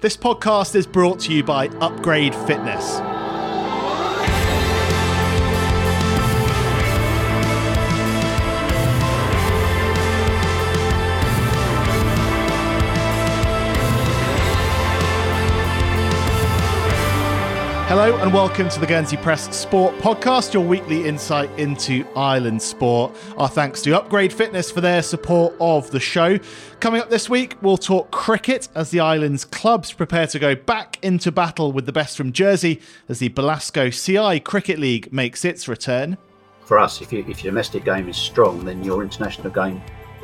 This podcast is brought to you by Upgrade Fitness. Hello and welcome to the Guernsey Press Sport Podcast, your weekly insight into island sport. Our thanks to Upgrade Fitness for their support of the show. Coming up this week, we'll talk cricket as the island's clubs prepare to go back into battle with the best from Jersey as the Belasko CI Cricket League makes its return. For us, if, you, if your domestic game is strong, then your international game,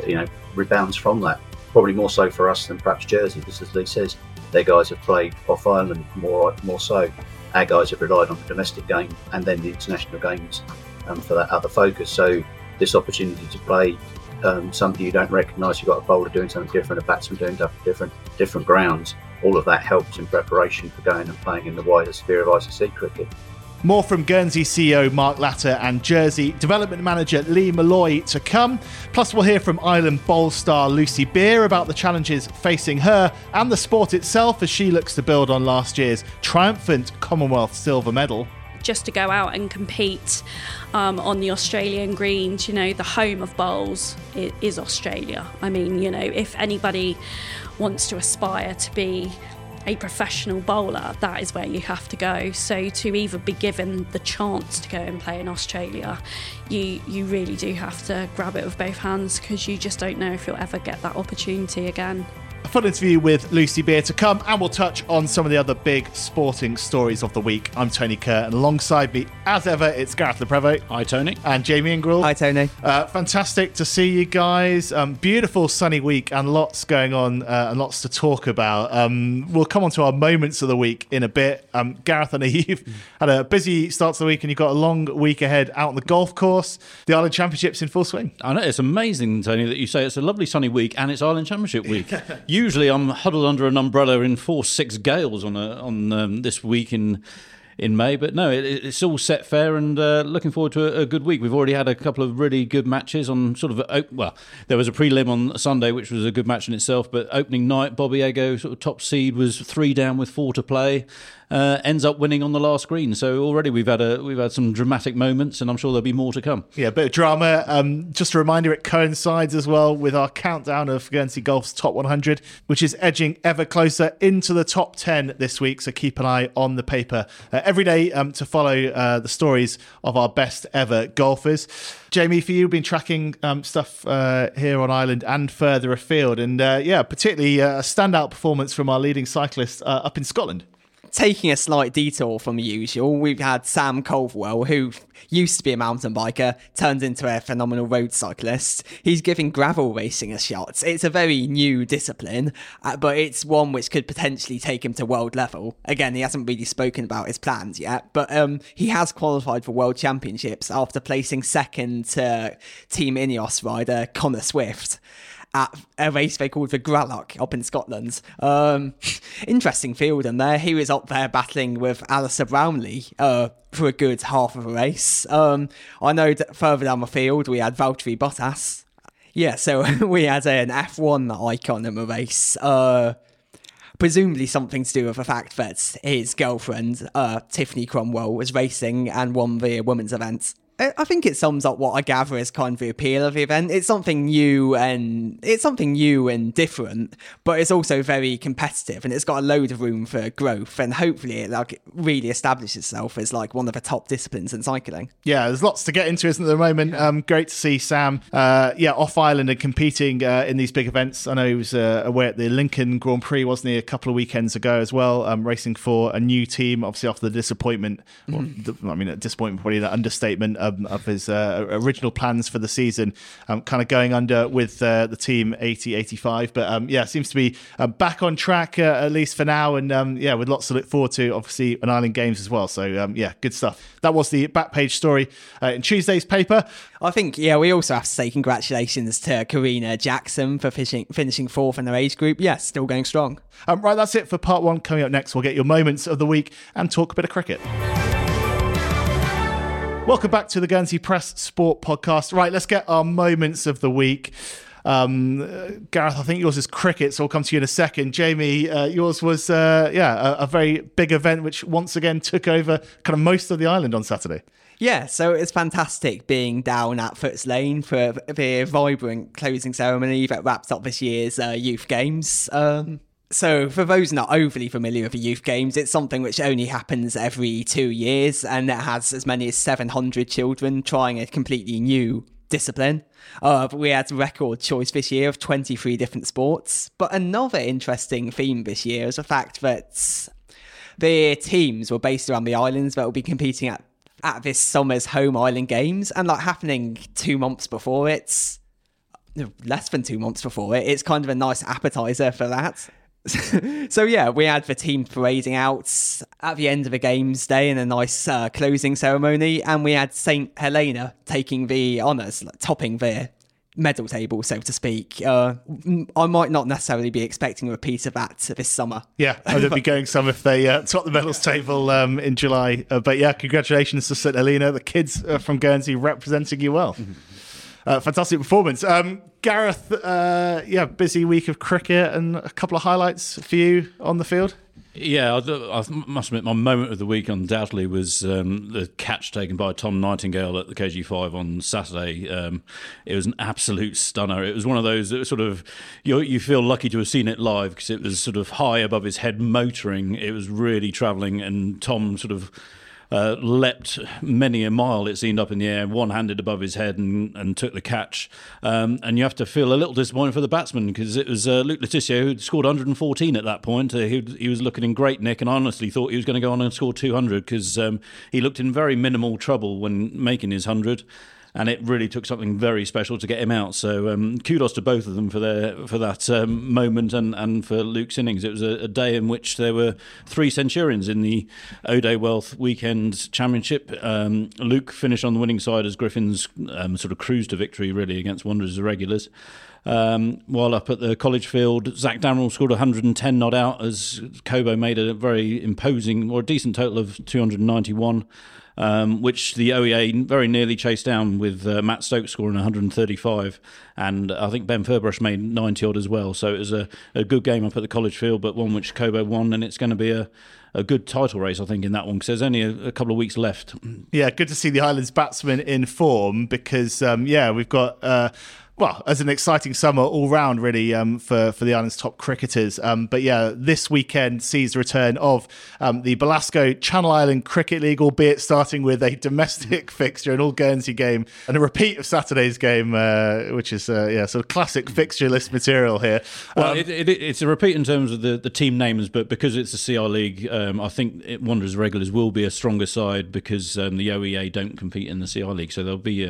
you know, rebounds from that. Probably more so for us than perhaps Jersey, because as Lee says, their guys have played off island more more so our guys have relied on the domestic game and then the international games um, for that other focus. So this opportunity to play um, somebody you don't recognise, you've got a bowler doing something different, a batsman doing different different grounds. All of that helps in preparation for going and playing in the wider sphere of ICC cricket. More from Guernsey CEO Mark Latter and Jersey development manager Lee Meloy to come. Plus, we'll hear from Island Bowl star Lucy Beere about the challenges facing her and the sport itself as she looks to build on last year's triumphant Commonwealth silver medal just to go out and compete um, on the Australian greens. You know, the home of bowls is Australia. I mean, you know, if anybody wants to aspire to be a professional bowler, that is where you have to go. So to even be given the chance to go and play in Australia, you you really do have to grab it with both hands because you just don't know if you'll ever get that opportunity again a fun interview with Lucy Beere to come, and we'll touch on some of the other big sporting stories of the week. I'm Tony Curr, and alongside me, as ever, it's Gareth Le Hi, Tony. And Jamie Ingrouille. Hi, Tony. Uh, fantastic to see you guys. Um, beautiful sunny week, and lots going on, uh, and lots to talk about. Um, we'll come on to our moments of the week in a bit. Um, Gareth, I know you've had a busy start to the week, and you've got a long week ahead out on the golf course. The Island Championships in full swing. I know it's amazing, Tony, that you say it's a lovely sunny week, and it's Island Championship week. usually I'm huddled under an umbrella in four six gales on a, on um, this week in in May. But no, it, it's all set fair and uh, looking forward to a, a, good week. We've already had a couple of really good matches on sort of well, there was a prelim on Sunday which was a good match in itself, but opening night, Bobbiego sort of top seed was three down with four to play uh, ends up winning on the last green. So already we've had a we've had some dramatic moments, and I'm sure there'll be more to come. Yeah, a bit of drama. Um, just a reminder, it coincides as well with our countdown of Guernsey Golf's top 100, which is edging ever closer into the top 10 this week. So keep an eye on the paper uh, every day um, to follow uh, the stories of our best ever golfers. Jamie, for you, been tracking um, stuff uh, here on Island and further afield, and uh, yeah, particularly uh, a standout performance from our leading cyclist uh, up in Scotland taking a slight detour from the usual, we've had Sam Caldwell, who used to be a mountain biker, turned into a phenomenal road cyclist. He's giving gravel racing a shot. It's a very new discipline, uh, but it's one which could potentially take him to world level. Again, he hasn't really spoken about his plans yet, but um, he has qualified for world championships after placing second to Team Ineos rider Connor Swift at a race they called the Gralloch up in Scotland. Um, interesting field in there. He was up there battling with Alistair Brownlee uh, for a good half of a race. Um, I know that further down the field we had Valtteri Bottas. Yeah, so we had an F1 icon in the race. Uh, presumably something to do with the fact that his girlfriend, uh, Tiffany Cromwell, was racing and won the women's event. I think it sums up what I gather is kind of the appeal of the event. It's something new and it's something new and different, but it's also very competitive and it's got a load of room for growth. And hopefully, it like really establishes itself as like one of the top disciplines in cycling. Yeah, there's lots to get into, isn't there? At the moment, um, great to see Sam, uh, yeah, off island and competing uh, in these big events. I know he was uh, away at the Lincoln Grand Prix, wasn't he, a couple of weekends ago as well, um, racing for a new team. Obviously, after the disappointment, well, I mean, a disappointment probably an understatement um, of his uh, original plans for the season, um, kind of going under with uh, the team 80 85. But um, yeah, seems to be uh, back on track, uh, at least for now. And um, yeah, with lots to look forward to, obviously, an Island Games as well. So um, yeah, good stuff. That was the back page story uh, in Tuesday's paper. I think, yeah, we also have to say congratulations to Karina Jackson for finishing, finishing fourth in their age group. Yes, yeah, still going strong. Um, right, that's it for part one. Coming up next, we'll get your moments of the week and talk a bit of cricket. Welcome back to the Guernsey Press Sport Podcast. Right, let's get our moments of the week. Um, Gareth, I think yours is cricket, so I'll come to you in a second. Jamie, uh, yours was uh, yeah a, a, very big event, which once again took over kind of most of the island on Saturday. Yeah, so it's fantastic being down at Footes Lane for the vibrant closing ceremony that wraps up this year's uh, youth games. Um, so, for those not overly familiar with the youth games, it's something which only happens every two years, and it has as many as 700 children trying a completely new discipline. Uh, we had record choice this year of 23 different sports. But another interesting theme this year is the fact that the teams were based around the islands that will be competing at, at this summer's home island games, and like happening two months before it's less than two months before it. It's kind of a nice appetizer for that. So yeah, we had the team parading out at the end of the games day in a nice uh, closing ceremony, and we had Saint Helena taking the honours, like, topping the medal table, so to speak. Uh, I might not necessarily be expecting a repeat of that this summer. Yeah, would be going some if they uh, top the medals table um, in July. Uh, but yeah, congratulations to St Helena, the kids uh, from Guernsey representing you well. Uh, fantastic performance. Um, Gareth, uh, yeah, busy week of cricket and a couple of highlights for you on the field. Yeah, I, I, must admit, my moment of the week undoubtedly was um, the catch taken by Tom Nightingale at the KG5 on Saturday. Um, it was an absolute stunner. It was one of those that sort of you, you feel lucky to have seen it live because it was sort of high above his head, motoring. It was really travelling, and Tom sort of uh, leapt many a mile, it seemed, up in the air, one handed above his head and, and took the catch. Um, and you have to feel a little disappointed for the batsman because it was uh, Luke Le Tissier who scored 114 at that point. Uh, he, he, was looking in great nick, and I honestly thought he was going to go on and score 200 because um, he looked in very minimal trouble when making his 100 and it really took something very special to get him out. So um, kudos to both of them for their for that um, moment and, and for Luke's innings. It was a, a, day in which there were three Centurions in the O'Day Wealth Weekend Championship. Um, Luke finished on the winning side as Griffins um, sort of cruised to victory really against Wanderers Irregulars. Um, while up at the college field, Zach Damerel scored 110 not out as Cobo made a very imposing or a decent total of 291 um, which the OEA very nearly chased down with uh, Matt Stokes scoring 135, and I think Ben Ferbrache made 90 odd as well. So it was a, a good game up at the college field, but one which Cobo won, and it's going to be a a good title race, I think, in that one because there's only a, a, couple of weeks left. Yeah, good to see the Highlands batsmen in form because, um, yeah, we've got. Uh, well, as an exciting summer all round, really, um, for, for the island's top cricketers. Um, but yeah, this weekend sees the return of um, the Belasko Channel Island Cricket League, albeit starting with a domestic fixture, an all Guernsey game, and a repeat of Saturday's game, uh, which is, uh, yeah, sort of classic fixture list material here. Well, um, it, it, it's a repeat in terms of the, the team names, but because it's a CI League, um, I think it, Wanderers Regulars will be a stronger side because um, the OEA don't compete in the CI League. So there'll be,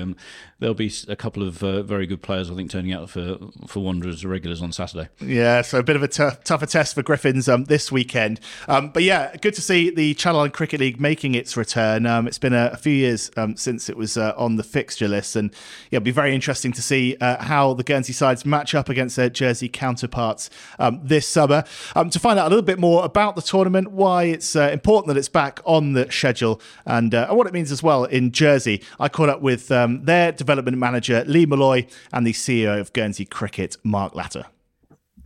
there'll be a couple of uh, very good players players, I think, turning out for for Wanderers regulars on Saturday. Yeah, so a bit of a t- tougher test for Griffins um, this weekend. Um, but yeah, good to see the Channel Island Cricket League making its return. Um, it's been a, a few years um, since it was uh, on the fixture list, and yeah, it'll be very interesting to see uh, how the Guernsey sides match up against their Jersey counterparts um, this summer. Um, to find out a little bit more about the tournament, why it's uh, important that it's back on the schedule, and, uh, and what it means as well in Jersey, I caught up with their development manager Lee Meloy and and the CEO of Guernsey Cricket, Mark Latter.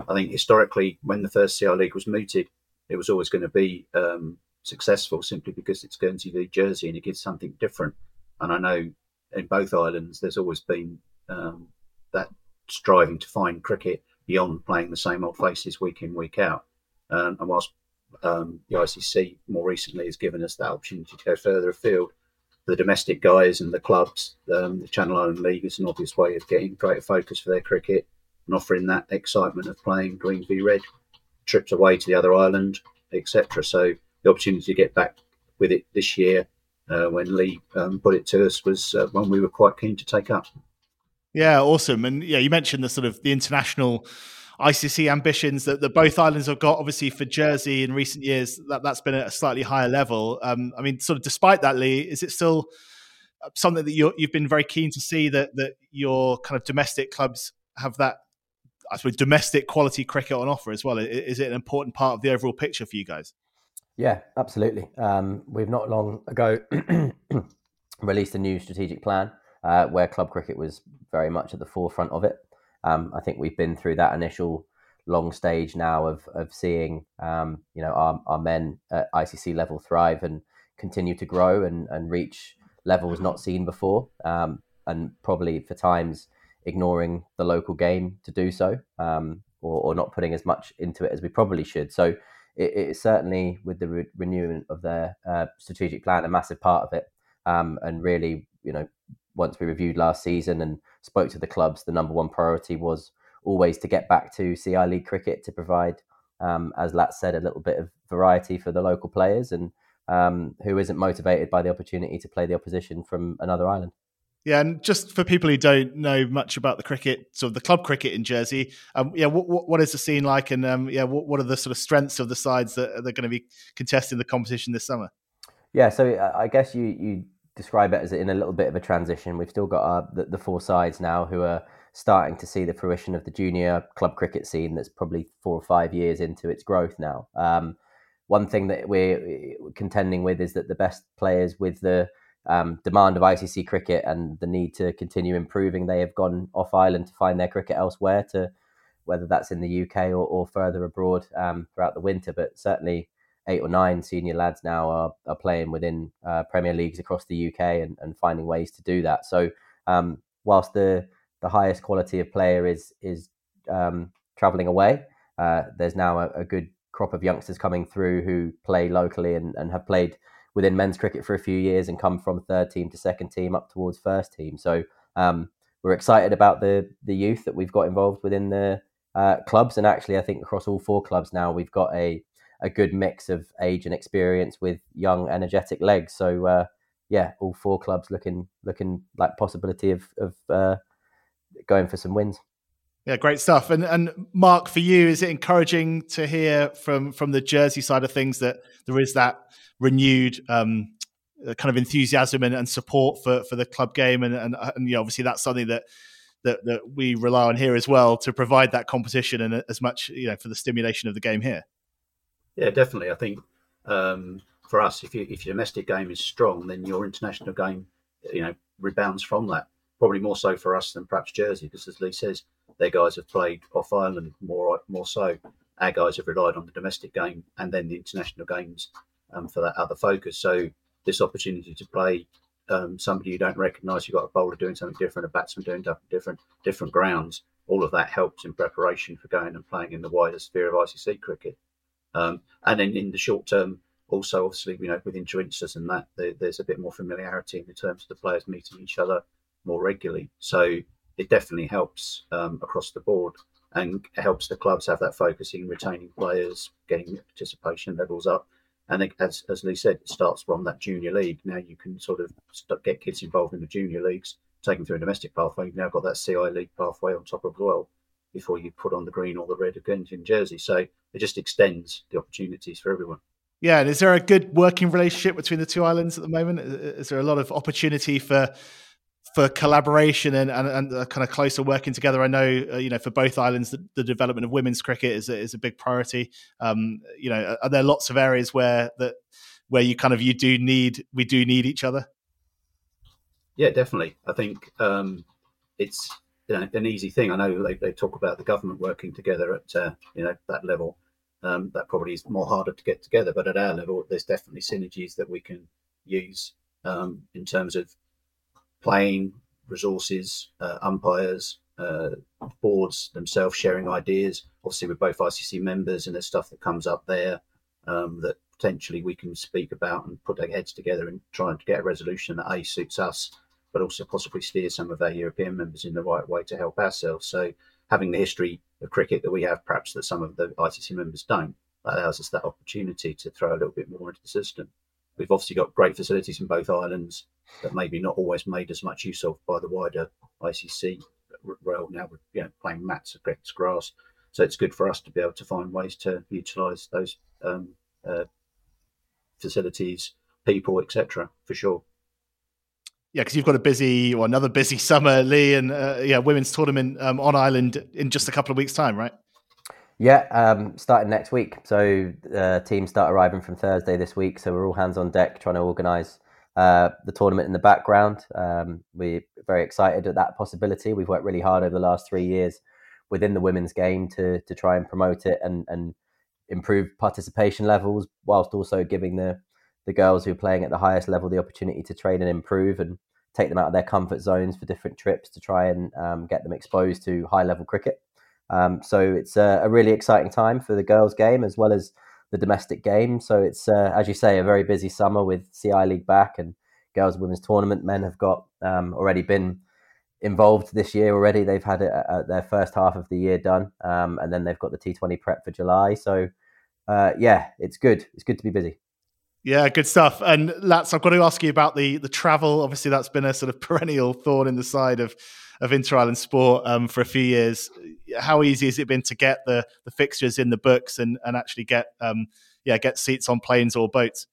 I think historically, when the first CR League was mooted, it was always going to be um, successful simply because it's Guernsey v Jersey and it gives something different. And I know in both islands, there's always been um, that striving to find cricket beyond playing the same old faces week in, week out. Um, and whilst um, the ICC more recently has given us that opportunity to go further afield, the domestic guys and the clubs, um, the Channel Island League is an obvious way of getting greater focus for their cricket and offering that excitement of playing green v red, trips away to the other island, etc. So the opportunity to get back with it this year, uh, when Lee um, put it to us, was uh, one we were quite keen to take up. Yeah, awesome. And yeah, you mentioned the sort of the international ICC ambitions that, that both islands have got. Obviously, for Jersey in recent years, that that's been at a slightly higher level. Um, I mean, sort of despite that, Lee, is it still uh, something that you have been very keen to see that that your kind of domestic clubs have that? I suppose domestic quality cricket on offer as well. Is it an important part of the overall picture for you guys? Yeah, absolutely. Um, we've not long ago released a new strategic plan uh, where club cricket was very much at the forefront of it. Um, I think we've been through that initial long stage now of of seeing um, you know our, our men at ICC level thrive and continue to grow and, and reach levels not seen before, um, and probably for times ignoring the local game to do so, um, or, or, not putting as much into it as we probably should. So it, is certainly with the re- renewal of their uh, strategic plan a massive part of it, um, and really you know once we reviewed last season and spoke to the clubs, the number one priority was always to get back to CI League cricket to provide, um, as Lat said, a little bit of variety for the local players and um, who isn't motivated by the opportunity to play the opposition from another island. Yeah, and just for people who don't know much about the cricket, sort of the club cricket in Jersey, um, yeah, what, what is the scene like, and um, yeah, what, what are the sort of strengths of the sides that are going to be contesting the competition this summer? Yeah, so uh, I guess you you describe it as in a little bit of a transition. We've still got our, the, the four sides now who are starting to see the fruition of the junior club cricket scene that's probably four or five years into its growth now. Um, one thing that we're contending with is that the best players with the um, demand of ICC cricket and the need to continue improving, they have gone off island to find their cricket elsewhere, to whether that's in the UK or, or further abroad um, throughout the winter. But certainly, eight or nine senior lads now are, are playing within uh, Premier Leagues across the UK and, and finding ways to do that. So, um, whilst the the highest quality of player is is um, traveling away, uh, there's now a, a, good crop of youngsters coming through who play locally and, and have played within men's cricket for a few years and come from third team to second team up towards first team. So um, we're excited about the the youth that we've got involved within the uh, clubs, and actually, I think across all four clubs now we've got a a good mix of age and experience with young, energetic legs. So uh, yeah, all four clubs looking looking like possibility of of uh, going for some wins. Yeah, great stuff. And and Mark, for you, is it encouraging to hear from from the Jersey side of things that there is that renewed um, uh, kind of enthusiasm and, and, support for for the club game, and and, and you know, obviously that's something that. That, that we rely on here as well to provide that competition and as much you know for the stimulation of the game here. Yeah, definitely. I think um, for us, if, you, if your domestic game is strong, then your international game, you know, rebounds from that. Probably more so for us than perhaps Jersey, because as Lee says, their guys have played off island more more so. Our guys have relied on the domestic game and then the international games um, for that other focus. So this opportunity to play um, somebody you don't recognise, you've got a bowler doing something different, a batsman doing different different grounds. All of that helps in preparation for going and playing in the wider sphere of ICC cricket. Um, and then in the short term, also obviously, you know, with inter-insulars and that, there, there's a bit more familiarity in terms of the players meeting each other more regularly. So it definitely helps um, across the board and helps the clubs have that focus in retaining players, getting participation levels up. And as, as Lee said, it starts from that junior league. Now you can sort of get kids involved in the junior leagues, take them through a domestic pathway. You've now got that CI league pathway on top of as well before you put on the green or the red against in Jersey. So it just extends the opportunities for everyone. Yeah, and is there a good working relationship between the two islands at the moment? Is there a lot of opportunity for for collaboration and, and, and a kind of closer working together? I know, uh, you know, for both islands, the, the, development of women's cricket is a, is a big priority. Um, you know, are there lots of areas where that where you kind of you do need we do need each other? Yeah, definitely. I think um, it's you know, an easy thing. I know they, they talk about the government working together at uh, you know that level. Um, that probably is more harder to get together, but at our level, there's definitely synergies that we can use um, in terms of playing resources, uh, umpires, uh, boards themselves sharing ideas. Obviously, we're both ICC members, and there's stuff that comes up there um, that potentially we can speak about and put our heads together and try and get a resolution that a suits us but also possibly steer some of our European members in the right way to help ourselves. So having the history of cricket that we have, perhaps that some of the ICC members don't, allows us that opportunity to throw a little bit more into the system. We've obviously got great facilities in both islands that maybe not always made as much use of by the wider ICC realm now with you know, playing mats against grass. So it's good for us to be able to find ways to utilise those um, uh, facilities, people, etc. For sure yeah, because you've got a busy or another busy summer, Lee, and uh, yeah, women's tournament um, on island in just a couple of weeks' time, right? Yeah, um, starting next week. So uh, teams start arriving from Thursday this week. So we're all hands on deck trying to organise uh, the tournament in the background. Um, we're very excited at that possibility. We've worked really hard over the last three years within the women's game to to try and promote it and and improve participation levels, whilst also giving the the girls who are playing at the highest level the opportunity to train and improve and take them out of their comfort zones for different trips to try and um, get them exposed to high level cricket. Um, so it's a, a, really exciting time for the girls' game as well as the domestic game. So it's, uh, as you say, a very busy summer with CI League back and girls' and women's tournament. Men have got um, already been involved this year already. They've had it at their first half of the year done, um, and then they've got the T20 prep for July. So uh, yeah, it's good. It's good to be busy. Yeah, good stuff. And Lats, I've got to ask you about the the travel. Obviously, that's been a sort of perennial thorn in the side of of Inter Island sport um, for a few years. How easy has it been to get the the fixtures in the books and and actually get um, yeah get seats on planes or boats?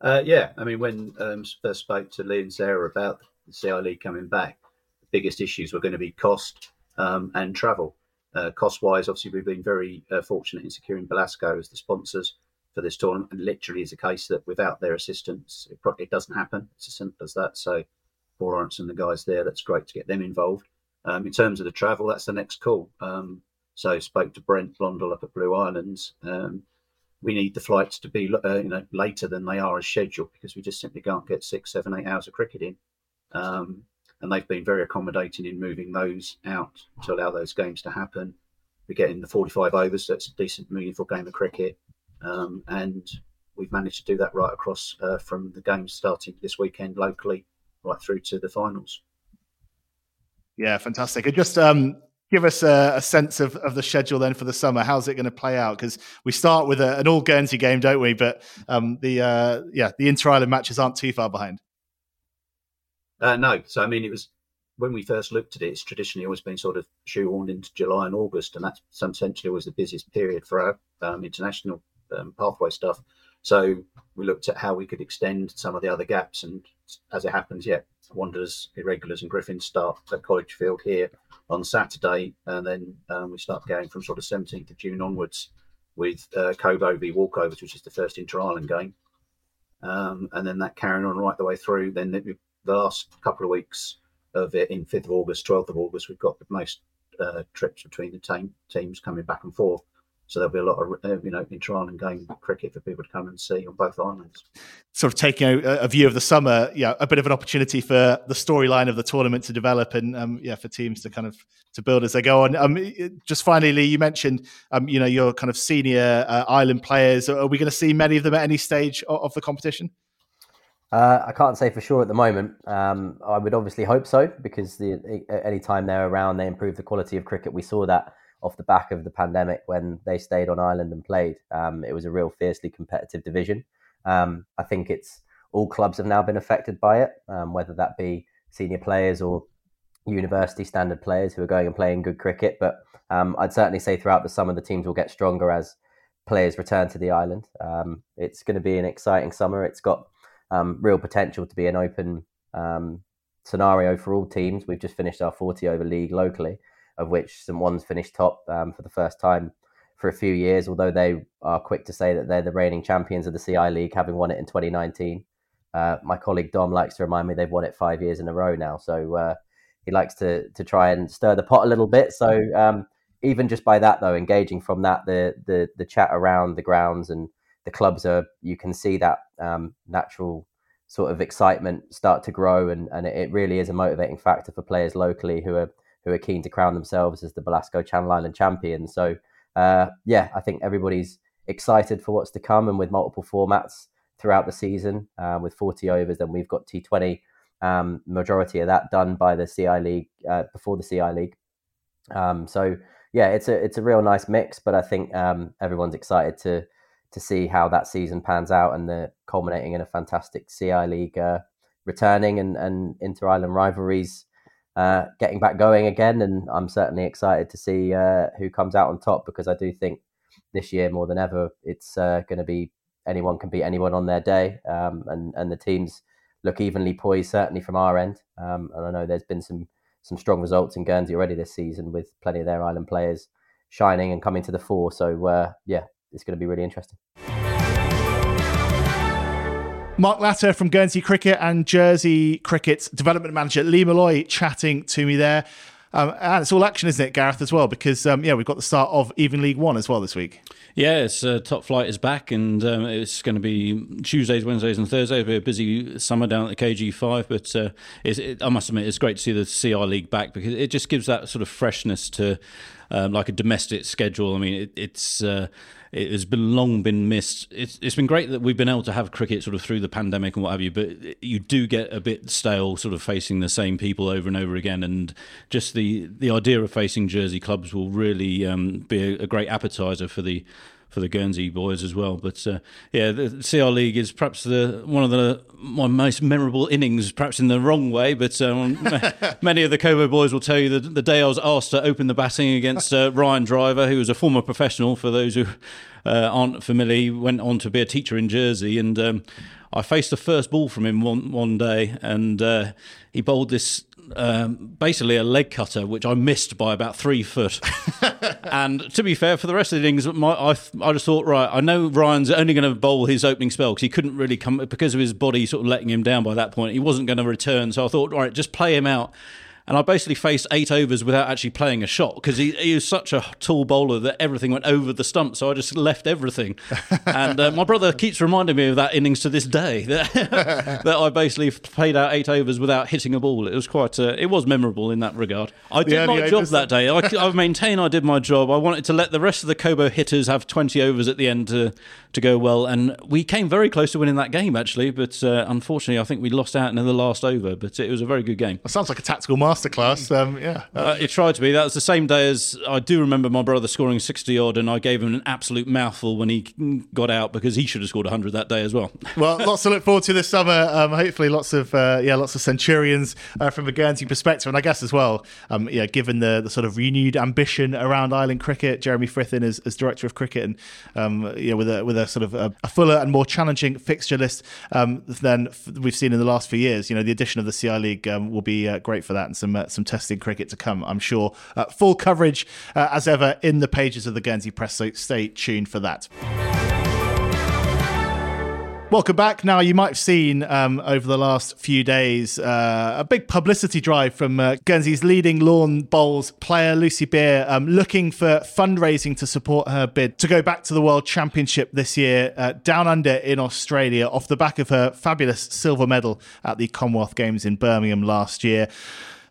Uh, yeah, I mean, when um, first spoke to Lee and Sarah about the CI coming back, the biggest issues were going to be cost um, and travel. Uh, cost wise, obviously, we've been very uh, fortunate in securing Belasko as the sponsors for this tournament. And literally, is a case that without their assistance, it, probably, doesn't happen. It's as simple as that. So, Paul Lawrence and the guys there, that's great to get them involved. Um, in terms of the travel, that's the next call. Um, so, spoke to Brent Blondell up at Blue Islands. Um, we need the flights to be uh, you know later than they are as scheduled because we just simply can't get six, seven, eight hours of cricket in. Um, and they've been very accommodating in moving those out to allow those games to happen. We're getting the 45 overs, so it's a decent, meaningful game of cricket. Um, and we've managed to do that right across uh, from the games starting this weekend locally right through to the finals. Yeah, fantastic. And just um, give us a, a, sense of, of the schedule then for the summer. How's it going to play out? Because we start with a, an all Guernsey game, don't we? But um, the uh, yeah, the inter island matches aren't too far behind. Uh, no, so I mean, it was when we first looked at it. It's traditionally always been sort of shoehorned into July and August, and that's essentially was the busiest period for our um, international um, pathway stuff. So we looked at how we could extend some of the other gaps, and as it happens, yeah, Wanderers, Irregulars, and Griffins start at College Field here on Saturday, and then um, we start going from sort of 17th of June onwards with uh, Cobo v Walkovers, which is the first inter island game, um, and then that carrying on right the way through. Then the, the last couple of weeks of it in 5th of August, 12th of August, we've got the most uh, trips between the team, teams coming back and forth. So there'll be a lot of uh, you know inter-island game cricket for people to come and see on both islands. Sort of taking a, a view of the summer, yeah, a bit of an opportunity for the storyline of the tournament to develop, and um, yeah, for teams to kind of to build as they go on. Um, just finally, Lee, you mentioned um, you know your kind of senior uh, island players. Are we going to see many of them at any stage of, of the competition? Uh, I can't say for sure at the moment. Um, I would obviously hope so because the, any time they're around, they improve the quality of cricket. We saw that off the back of the pandemic when they stayed on Ireland and played. Um, it was a real fiercely competitive division. Um, I think it's all clubs have now been affected by it, um, whether that be senior players or university standard players who are going and playing good cricket. But um, I'd certainly say throughout the summer the teams will get stronger as players return to the island. Um, it's going to be an exciting summer. It's got um, real potential to be an open scenario for all teams. We've just finished our 40 over league locally of which St Ouen's finished top um, for the first time for a few years, although they are quick to say that they're the reigning champions of the CI League, having won it in 2019. Uh, my colleague Dom likes to remind me they've won it five years in a row now, so uh, he likes to to try and stir the pot a little bit. So um, even just by that, though, engaging from that, the the the chat around the grounds and the clubs are, you can see that um, natural sort of excitement start to grow, and and it really is a motivating factor for players locally who are who are keen to crown themselves as the Belasko Channel Island champions. So, uh, yeah, I think everybody's excited for what's to come, and with multiple formats throughout the season, uh, with 40 overs, then we've got T20. Um, majority of that done by the CI League uh, before the CI League. Um, so yeah, it's a it's a real nice mix, but I think um, everyone's excited to to see how that season pans out and the culminating in a fantastic CI League uh, returning and and inter island rivalries uh, getting back going again. And I'm certainly excited to see uh, who comes out on top because I do think this year more than ever it's uh, going to be anyone can beat anyone on their day, um, and and the teams look evenly poised certainly from our end. Um, and I know there's been some some strong results in Guernsey already this season with plenty of their island players shining and coming to the fore. So uh, yeah, it's going to be really interesting. Mark Latter from Guernsey Cricket and Jersey Cricket's development manager Lee Meloy chatting to me there. Um, and it's all action, isn't it, Gareth, as well? Because um, yeah, we've got the start of Even League One as well this week. Yeah, it's uh, top flight is back, and um, it's going to be Tuesdays, Wednesdays, and Thursdays. It'll be a busy summer down at the KG5, but uh, it, I must admit, it's great to see the CI League back because it just gives that sort of freshness to um, like a domestic schedule. I mean, it, it's uh, it has been long been missed. It's it's been great that we've been able to have cricket sort of through the pandemic and what have you, but you do get a bit stale, sort of facing the same people over and over again, and just the the idea of facing Jersey clubs will really um, be a, a great appetizer for the for the Guernsey boys as well. But uh, yeah, the CI League is perhaps the one of the my most memorable innings, perhaps in the wrong way. But um, many of the Cobo boys will tell you that the day I was asked to open the batting against uh, Ryan Driver, who was a former professional, for those who uh, aren't familiar, he went on to be a teacher in Jersey and. Um, I faced the first ball from him one one day, and uh, he bowled this um, basically a leg cutter, which I missed by about three foot. and to be fair, for the rest of the innings, my, I, I just thought, right, I know Ryan's only going to bowl his opening spell because he couldn't really come because of his body sort of letting him down by that point. He wasn't going to return, so I thought, right, just play him out and I basically faced eight overs without actually playing a shot because he, he, was such a tall bowler that everything went over the stump. So I just left everything. and uh, my brother keeps reminding me of that innings to this day that, that I basically played out eight overs without hitting a ball. It was quite, uh, it was memorable in that regard. I did my job that day. I, I maintain I did my job. I wanted to let the rest of the Cobo hitters have 20 overs at the end to, to go well. And we came very close to winning that game, actually. But uh, unfortunately, I think we lost out in the last over. But it was a very good game. That sounds like a tactical master masterclass. Um, yeah, uh, it tried to be. That was the same day as I do remember my brother scoring sixty odd, and I gave him an absolute mouthful when he got out because he should have scored hundred that day as well. well, lots to look forward to this summer. Um, hopefully, lots of uh, yeah, lots of Centurions uh, from a Guernsey perspective, and I guess as well, um, yeah, given the, the sort of renewed ambition around Island cricket, Jeremy Frithin as, as director of cricket, and um, yeah, with a with a sort of a, a fuller and more challenging fixture list um, than we've seen in the last few years. You know, the addition of the CI League um, will be uh, great for that, and some some uh, some testing cricket to come, I'm sure. Uh, full coverage uh, as ever in the pages of the Guernsey Press, so stay tuned for that. Welcome back. Now, you might have seen um, over the last few days uh, a big publicity drive from uh, Guernsey's leading lawn bowls player, Lucy Beere, um, looking for fundraising to support her bid to go back to the World Championship this year uh, down under in Australia off the back of her fabulous silver medal at the Commonwealth Games in Birmingham last year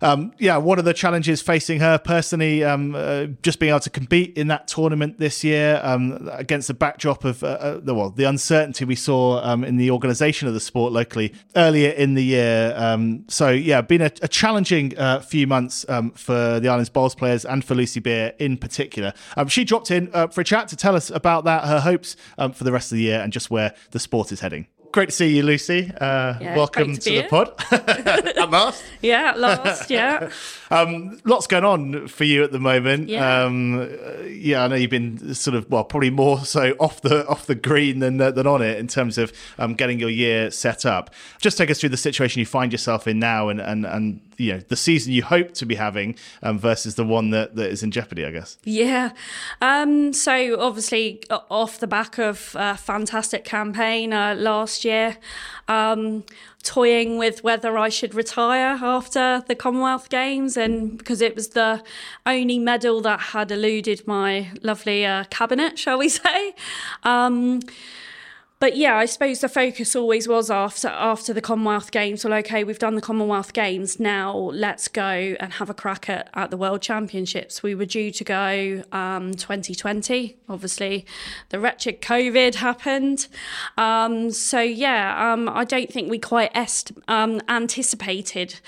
um, yeah, what are the challenges facing her personally? Um, uh, just being able to compete in that tournament this year um, against the backdrop of uh, uh, the well, the uncertainty we saw um, in the organisation of the sport locally earlier in the year. Um, so yeah, been a, a challenging uh, few months um, for the Islands Bowls players and for Lucy Beere in particular. she dropped in uh, for a chat to tell us about that, her hopes for the rest of the year, and just where the sport is heading great to see you, Lucy. Uh, yeah, welcome to, to the pod. at last. Yeah, at last. Yeah. um, lots going on for you at the moment. Yeah. Um, yeah, I know you've been sort of well, probably more so off the off the green than uh, than on it in terms of um, getting your year set up. Just take us through the situation you find yourself in now, and and and you know the season you hope to be having um, versus the one that, that is in jeopardy, I guess. Yeah. Um, so obviously off the back of a fantastic campaign uh, last year, um, toying with whether I should retire after the Commonwealth Games, and because it was the only medal that had eluded my lovely uh, cabinet, shall we say. But yeah, I suppose the focus always was after after the Commonwealth Games. Well, okay, we've done the Commonwealth Games. Now let's go and have a crack at, at the World Championships. We were due to go um, 2020. Obviously, the wretched COVID happened. Um, so yeah, um, I don't think we quite est- um, anticipated.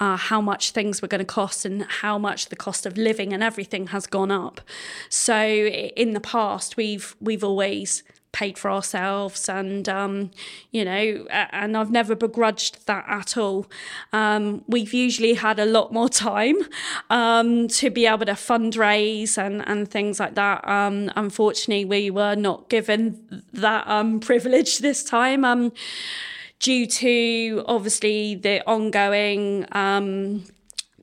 Uh, how much things were going to cost and how much the cost of living and everything has gone up. So in the past, we've we've always paid for ourselves and um, you know and i've never begrudged that at all. Um, we've usually had a lot more time um, to be able to fundraise and, and things like that. Um, unfortunately we were not given that um, privilege this time um, due to obviously the ongoing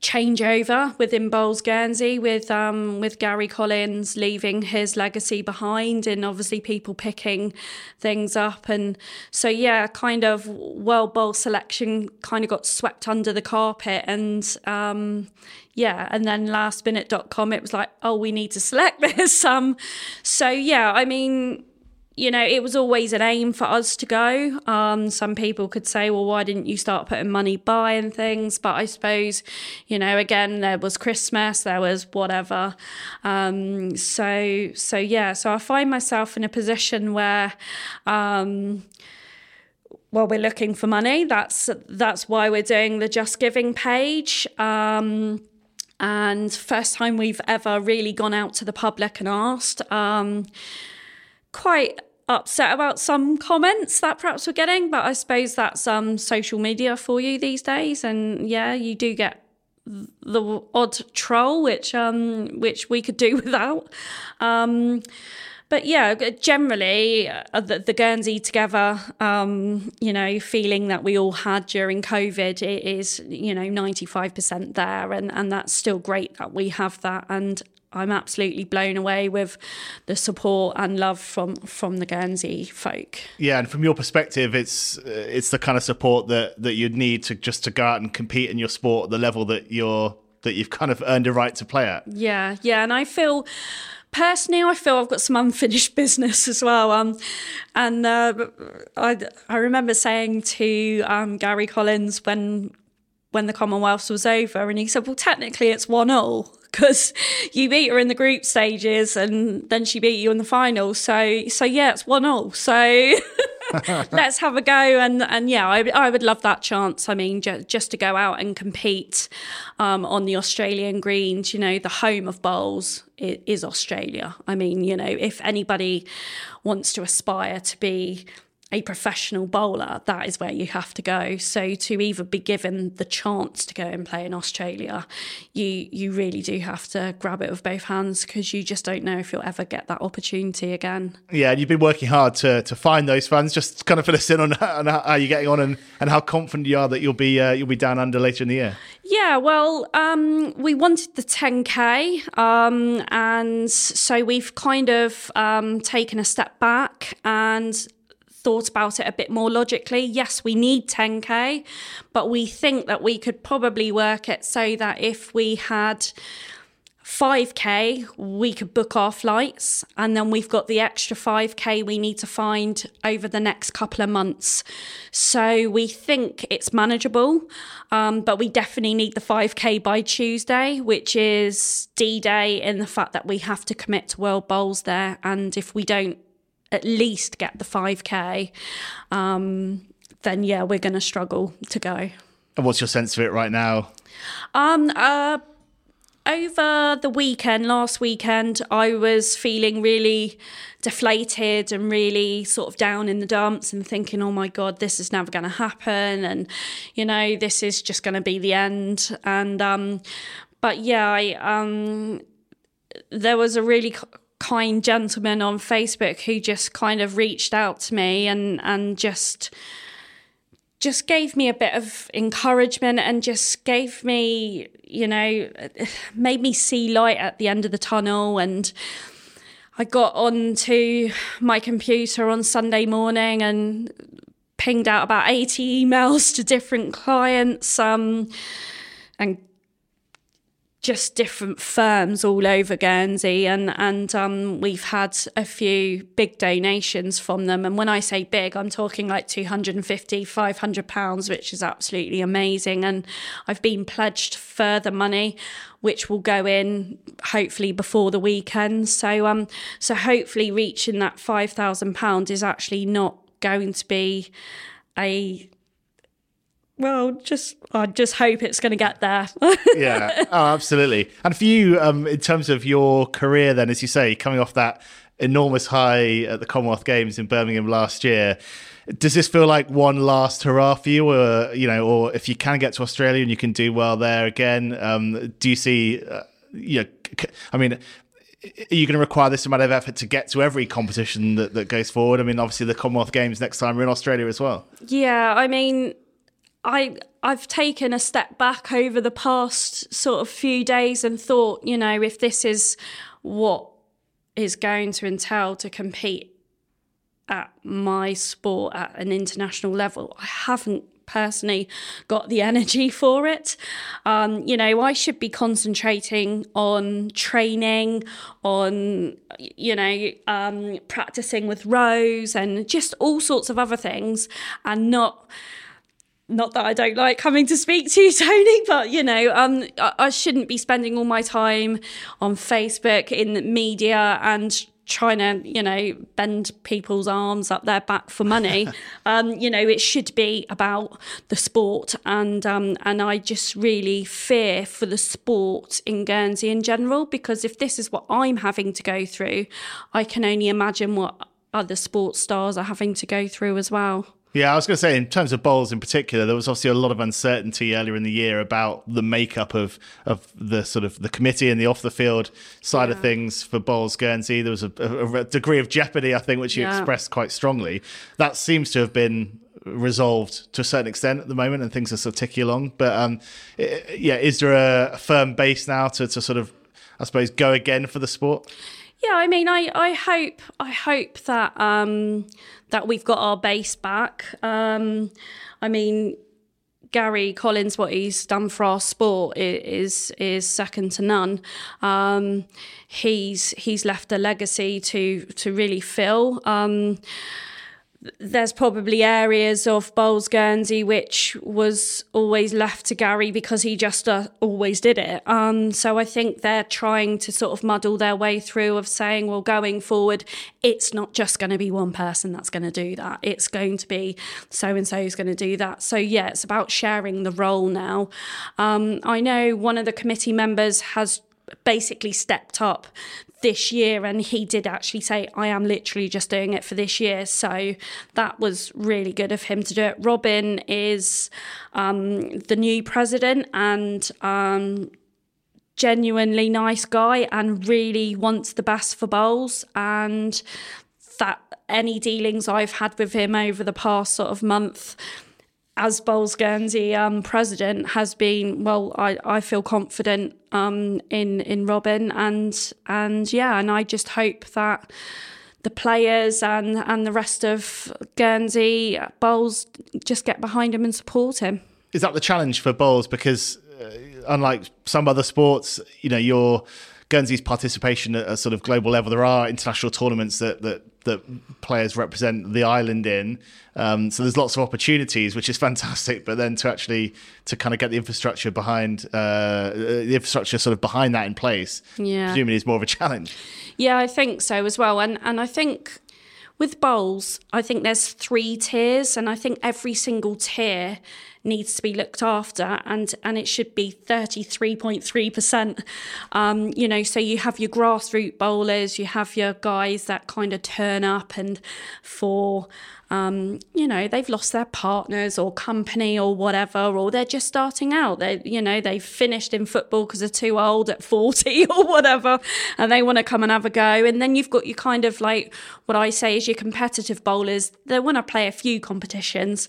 changeover within Bowls Guernsey with um, with Gary Collins leaving his legacy behind and obviously people picking things up. And so yeah kind of World Bowl selection kind of got swept under the carpet and um, yeah and then last lastminute.com it was like oh we need to select this. Um so yeah I mean you know, it was always an aim for us to go. Um, some people could say, well, why didn't you start putting money by and things? But I suppose, you know, again, there was Christmas, there was whatever. Um, so, so yeah, so I find myself in a position where, um, well, we're looking for money. That's that's why we're doing the Just Giving page. Um, and first time we've ever really gone out to the public and asked. Um, quite upset about some comments that perhaps we're getting, but I suppose that's um, social media for you these days. And yeah, you do get the odd troll, which um, which we could do without. Um, but yeah, generally, uh, the, the, Guernsey together, um, you know, feeling that we all had during COVID it is, you know, 95% there. And, and that's still great that we have that. And I'm absolutely blown away with the support and love from from the Guernsey folk. Yeah, and from your perspective, it's uh, it's the kind of support that that you'd need to just to go out and compete in your sport at the level that you're that you've kind of earned a right to play at. Yeah, yeah, and I feel personally, I feel I've got some unfinished business as well. Um, and uh, I I remember saying to um, Gary Collins when when the Commonwealth was over, and he said, "Well, technically, it's one all." Because you beat her in the group stages and then she beat you in the final. So so yeah, it's one all. So let's have a go and and yeah, I, I would love that chance. I mean, ju- just to go out and compete um, on the Australian greens. You know, the home of bowls is Australia. I mean, you know, if anybody wants to aspire to be a professional bowler, that is where you have to go. So to even be given the chance to go and play in Australia, you you really do have to grab it with both hands because you just don't know if you'll ever get that opportunity again. Yeah, and you've been working hard to to find those funds. Just kind of fill us in on, on how you're getting on and, and how confident you are that you'll be uh, you'll be down under later in the year. Yeah, well, um, we wanted the 10k, um, and so we've kind of um, taken a step back and thought about it a bit more logically. Yes, we need 10K, but we think that we could probably work it so that if we had 5k we could book our flights and then we've got the extra 5k we need to find over the next couple of months so we think it's manageable um, but we definitely need the 5k by tuesday which is d-day in the fact that we have to commit to world bowls there and if we don't at least get the 5K, um, then yeah, we're going to struggle to go. And what's your sense of it right now? Um, uh, over the weekend, last weekend, I was feeling really deflated and really sort of down in the dumps and thinking, oh my God, this is never going to happen. And, you know, this is just going to be the end. And, um, but yeah, I, um, there was a really kind gentleman on Facebook who just kind of reached out to me and and just just gave me a bit of encouragement and just gave me, you know, made me see light at the end of the tunnel. And I got onto my computer on Sunday morning and pinged out about 80 emails to different clients um, and just different firms all over Guernsey, and and um, we've had a few big donations from them. And when I say big, I'm talking like 250, 500 pounds, which is absolutely amazing. And I've been pledged further money, which will go in hopefully before the weekend. So um, so hopefully reaching that five thousand pound is actually not going to be a well, just I just hope it's going to get there. yeah, oh, absolutely. And for you, um, in terms of your career, then, as you say, coming off that enormous high at the Commonwealth Games in Birmingham last year, does this feel like one last hurrah for you, or you know, or if you can get to Australia and you can do well there again, um, do you see, uh, you know, I mean, are you going to require this amount of effort to get to every competition that, that goes forward? I mean, obviously the Commonwealth Games next time we're in Australia as well. Yeah, I mean, I I've taken a step back over the past sort of few days and thought, you know, if this is what is going to entail to compete at my sport at an international level, I haven't personally got the energy for it. Um, you know, I should be concentrating on training, on, you know, um, practicing with Rose and just all sorts of other things and not not that I don't like coming to speak to you, Tony, but you know, um, I, I shouldn't be spending all my time on Facebook in media and trying to, you know, bend people's arms up their back for money. um, you know, it should be about the sport, and um, and I just really fear for the sport in Guernsey in general because if this is what I'm having to go through, I can only imagine what other sports stars are having to go through as well. Yeah, I was going to say, in terms of bowls in particular, there was obviously a lot of uncertainty earlier in the year about the makeup of of the sort of the committee and the off the field side yeah. of things for bowls Guernsey. There was a, a, degree of jeopardy, I think, which you yeah. expressed quite strongly. That seems to have been resolved to a certain extent at the moment, and things are sort of ticking along. But um, yeah, is there a, firm base now to, to sort of, I suppose, go again for the sport? Yeah, I mean, I, I hope I hope that um, that we've got our base back. Um, I mean, Gary Collins, what he's done for our sport is is second to none. Um, he's he's left a legacy to to really fill. Um, there's probably areas of Bowls Guernsey which was always left to Gary because he just uh, always did it. Um, so I think they're trying to sort of muddle their way through of saying, well, going forward, it's not just going to be one person that's going to do that. It's going to be so and so is going to do that. So yeah, it's about sharing the role now. Um, I know one of the committee members has basically stepped up this year and he did actually say i am literally just doing it for this year. So that was really good of him to do it. Robin is um, the new president and um, genuinely nice guy and really wants the best for bowls and that any dealings i've had with him over the past sort of month as Bowls Guernsey um, president has been well. I, I feel confident um, in in Robin and and yeah, and I just hope that the players and and the rest of Guernsey Bowls just get behind him and support him. Is that the challenge for Bowls? Because uh, unlike some other sports, you know, your Guernsey's participation at a sort of global level, there are international tournaments that that that players represent the island in. Um, so there's lots of opportunities, which is fantastic. But then to actually to kind of get the infrastructure behind uh, the infrastructure sort of behind that in place, yeah, presumably is more of a challenge. Yeah, I think so as well. And and I think with bowls, I think there's three tiers, and I think every single tier needs to be looked after, and and it should be 33.3 percent. Um, you know, so you have your grassroots bowlers, you have your guys that kind of turn up and for um, you know, they've lost their partners or company or whatever, or they're just starting out. They, you know, they've finished in football because they're too old at 40 or whatever, and they want to come and have a go. And then you've got your kind of like what I say is your competitive bowlers. They want to play a few competitions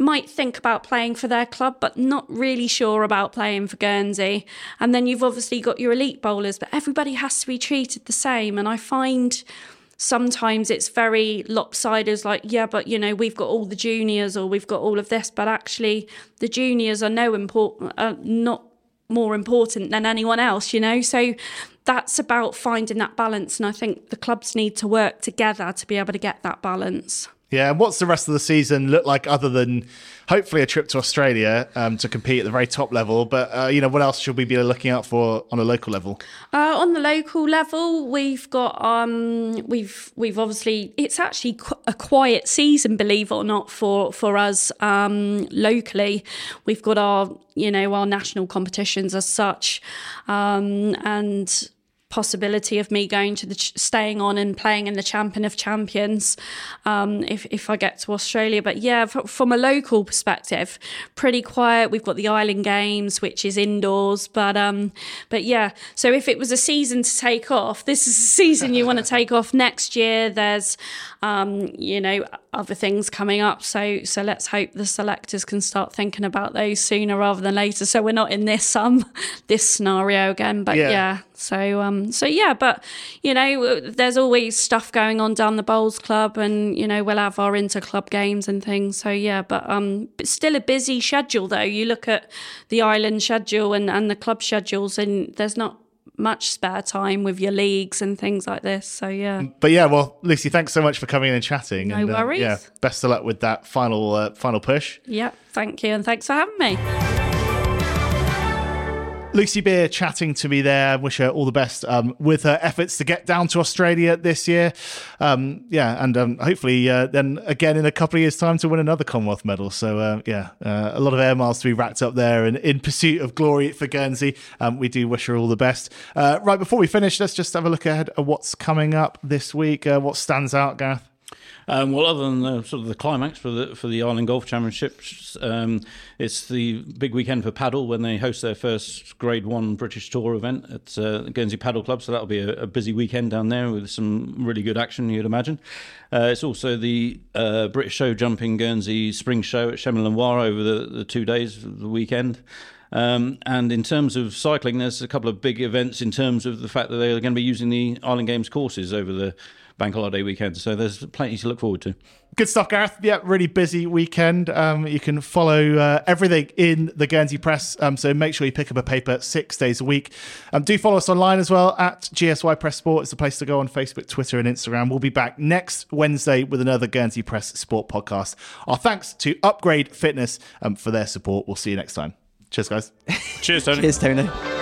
might think about playing for their club, but not really sure about playing for Guernsey. And then you've obviously got your elite bowlers, but everybody has to be treated the same. And I find sometimes it's very lopsided like yeah but you know we've got all the juniors or we've got all of this but actually the juniors are no important uh, not more important than anyone else you know so that's about finding that balance and i think the clubs need to work together to be able to get that balance yeah, and what's the rest of the season look like other than hopefully a trip to Australia um, to compete at the very top level? But uh, you know, what else should we be looking out for on a local level? Uh, on the local level, we've got um, we've we've obviously it's actually a quiet season, believe it or not, for for us um, locally. We've got our you know our national competitions as such, um, and possibility of me going to the ch- staying on and playing in the Champion of Champions um, if if I get to Australia. But yeah, f- from a local perspective, pretty quiet. We've got the Island Games, which is indoors, but um, but yeah. So if it was a season to take off, this is a season you want to take off. Next year, there's um, you know other things coming up. So so let's hope the selectors can start thinking about those sooner rather than later. So we're not in this um this scenario again. But Yeah. yeah, so um so yeah, but you know there's always stuff going on down the bowls club, and you know we'll have our inter club games and things. So yeah, but um but still a busy schedule though. You look at the island schedule and and the club schedules, and there's not much spare time with your leagues and things like this. So yeah. But yeah, well, Lucy, thanks so much for coming in and chatting. No and, uh, worries. yeah, best of luck with that final uh, final push. Yeah, thank you, and thanks for having me. Lucy Beere chatting to me there. Wish her all the best um, with her efforts to get down to Australia this year. Um, yeah, and um, hopefully uh, then again in a couple of years' time to win another Commonwealth medal. So uh, yeah, uh, a lot of air miles to be racked up there, and in pursuit of glory for Guernsey. Um, we do wish her all the best. Uh, right before we finish, let's just have a look ahead at what's coming up this week. Uh, what stands out, Gareth? Um, well, other than the, sort of the climax for the for the Island Golf Championships, um, it's the big weekend for paddle when they host their first Grade One British Tour event at uh, Guernsey Padel Club. So that'll be a, a busy weekend down there with some really good action, you'd imagine. Uh, it's also the uh, British Show Jumping Guernsey Spring Show at Chemin Loire over the, the two days of the weekend. Um, and in terms of cycling, there's a couple of big events in terms of the fact that they're going to be using the Island Games courses over the bank holiday weekend. So there's plenty to look forward to. Good stuff, Gareth. Yeah, really busy weekend. Um, you can follow uh, everything in the Guernsey Press. Um, so make sure you pick up a paper six days a week. Um, do follow us online as well at GSY Press Sport. It's the place to go on Facebook, Twitter, and Instagram. We'll be back next Wednesday with another Guernsey Press Sport podcast. Our thanks to Upgrade Fitness um, for their support. We'll see you next time. Cheers, guys. Cheers, Tony. Cheers, Tony.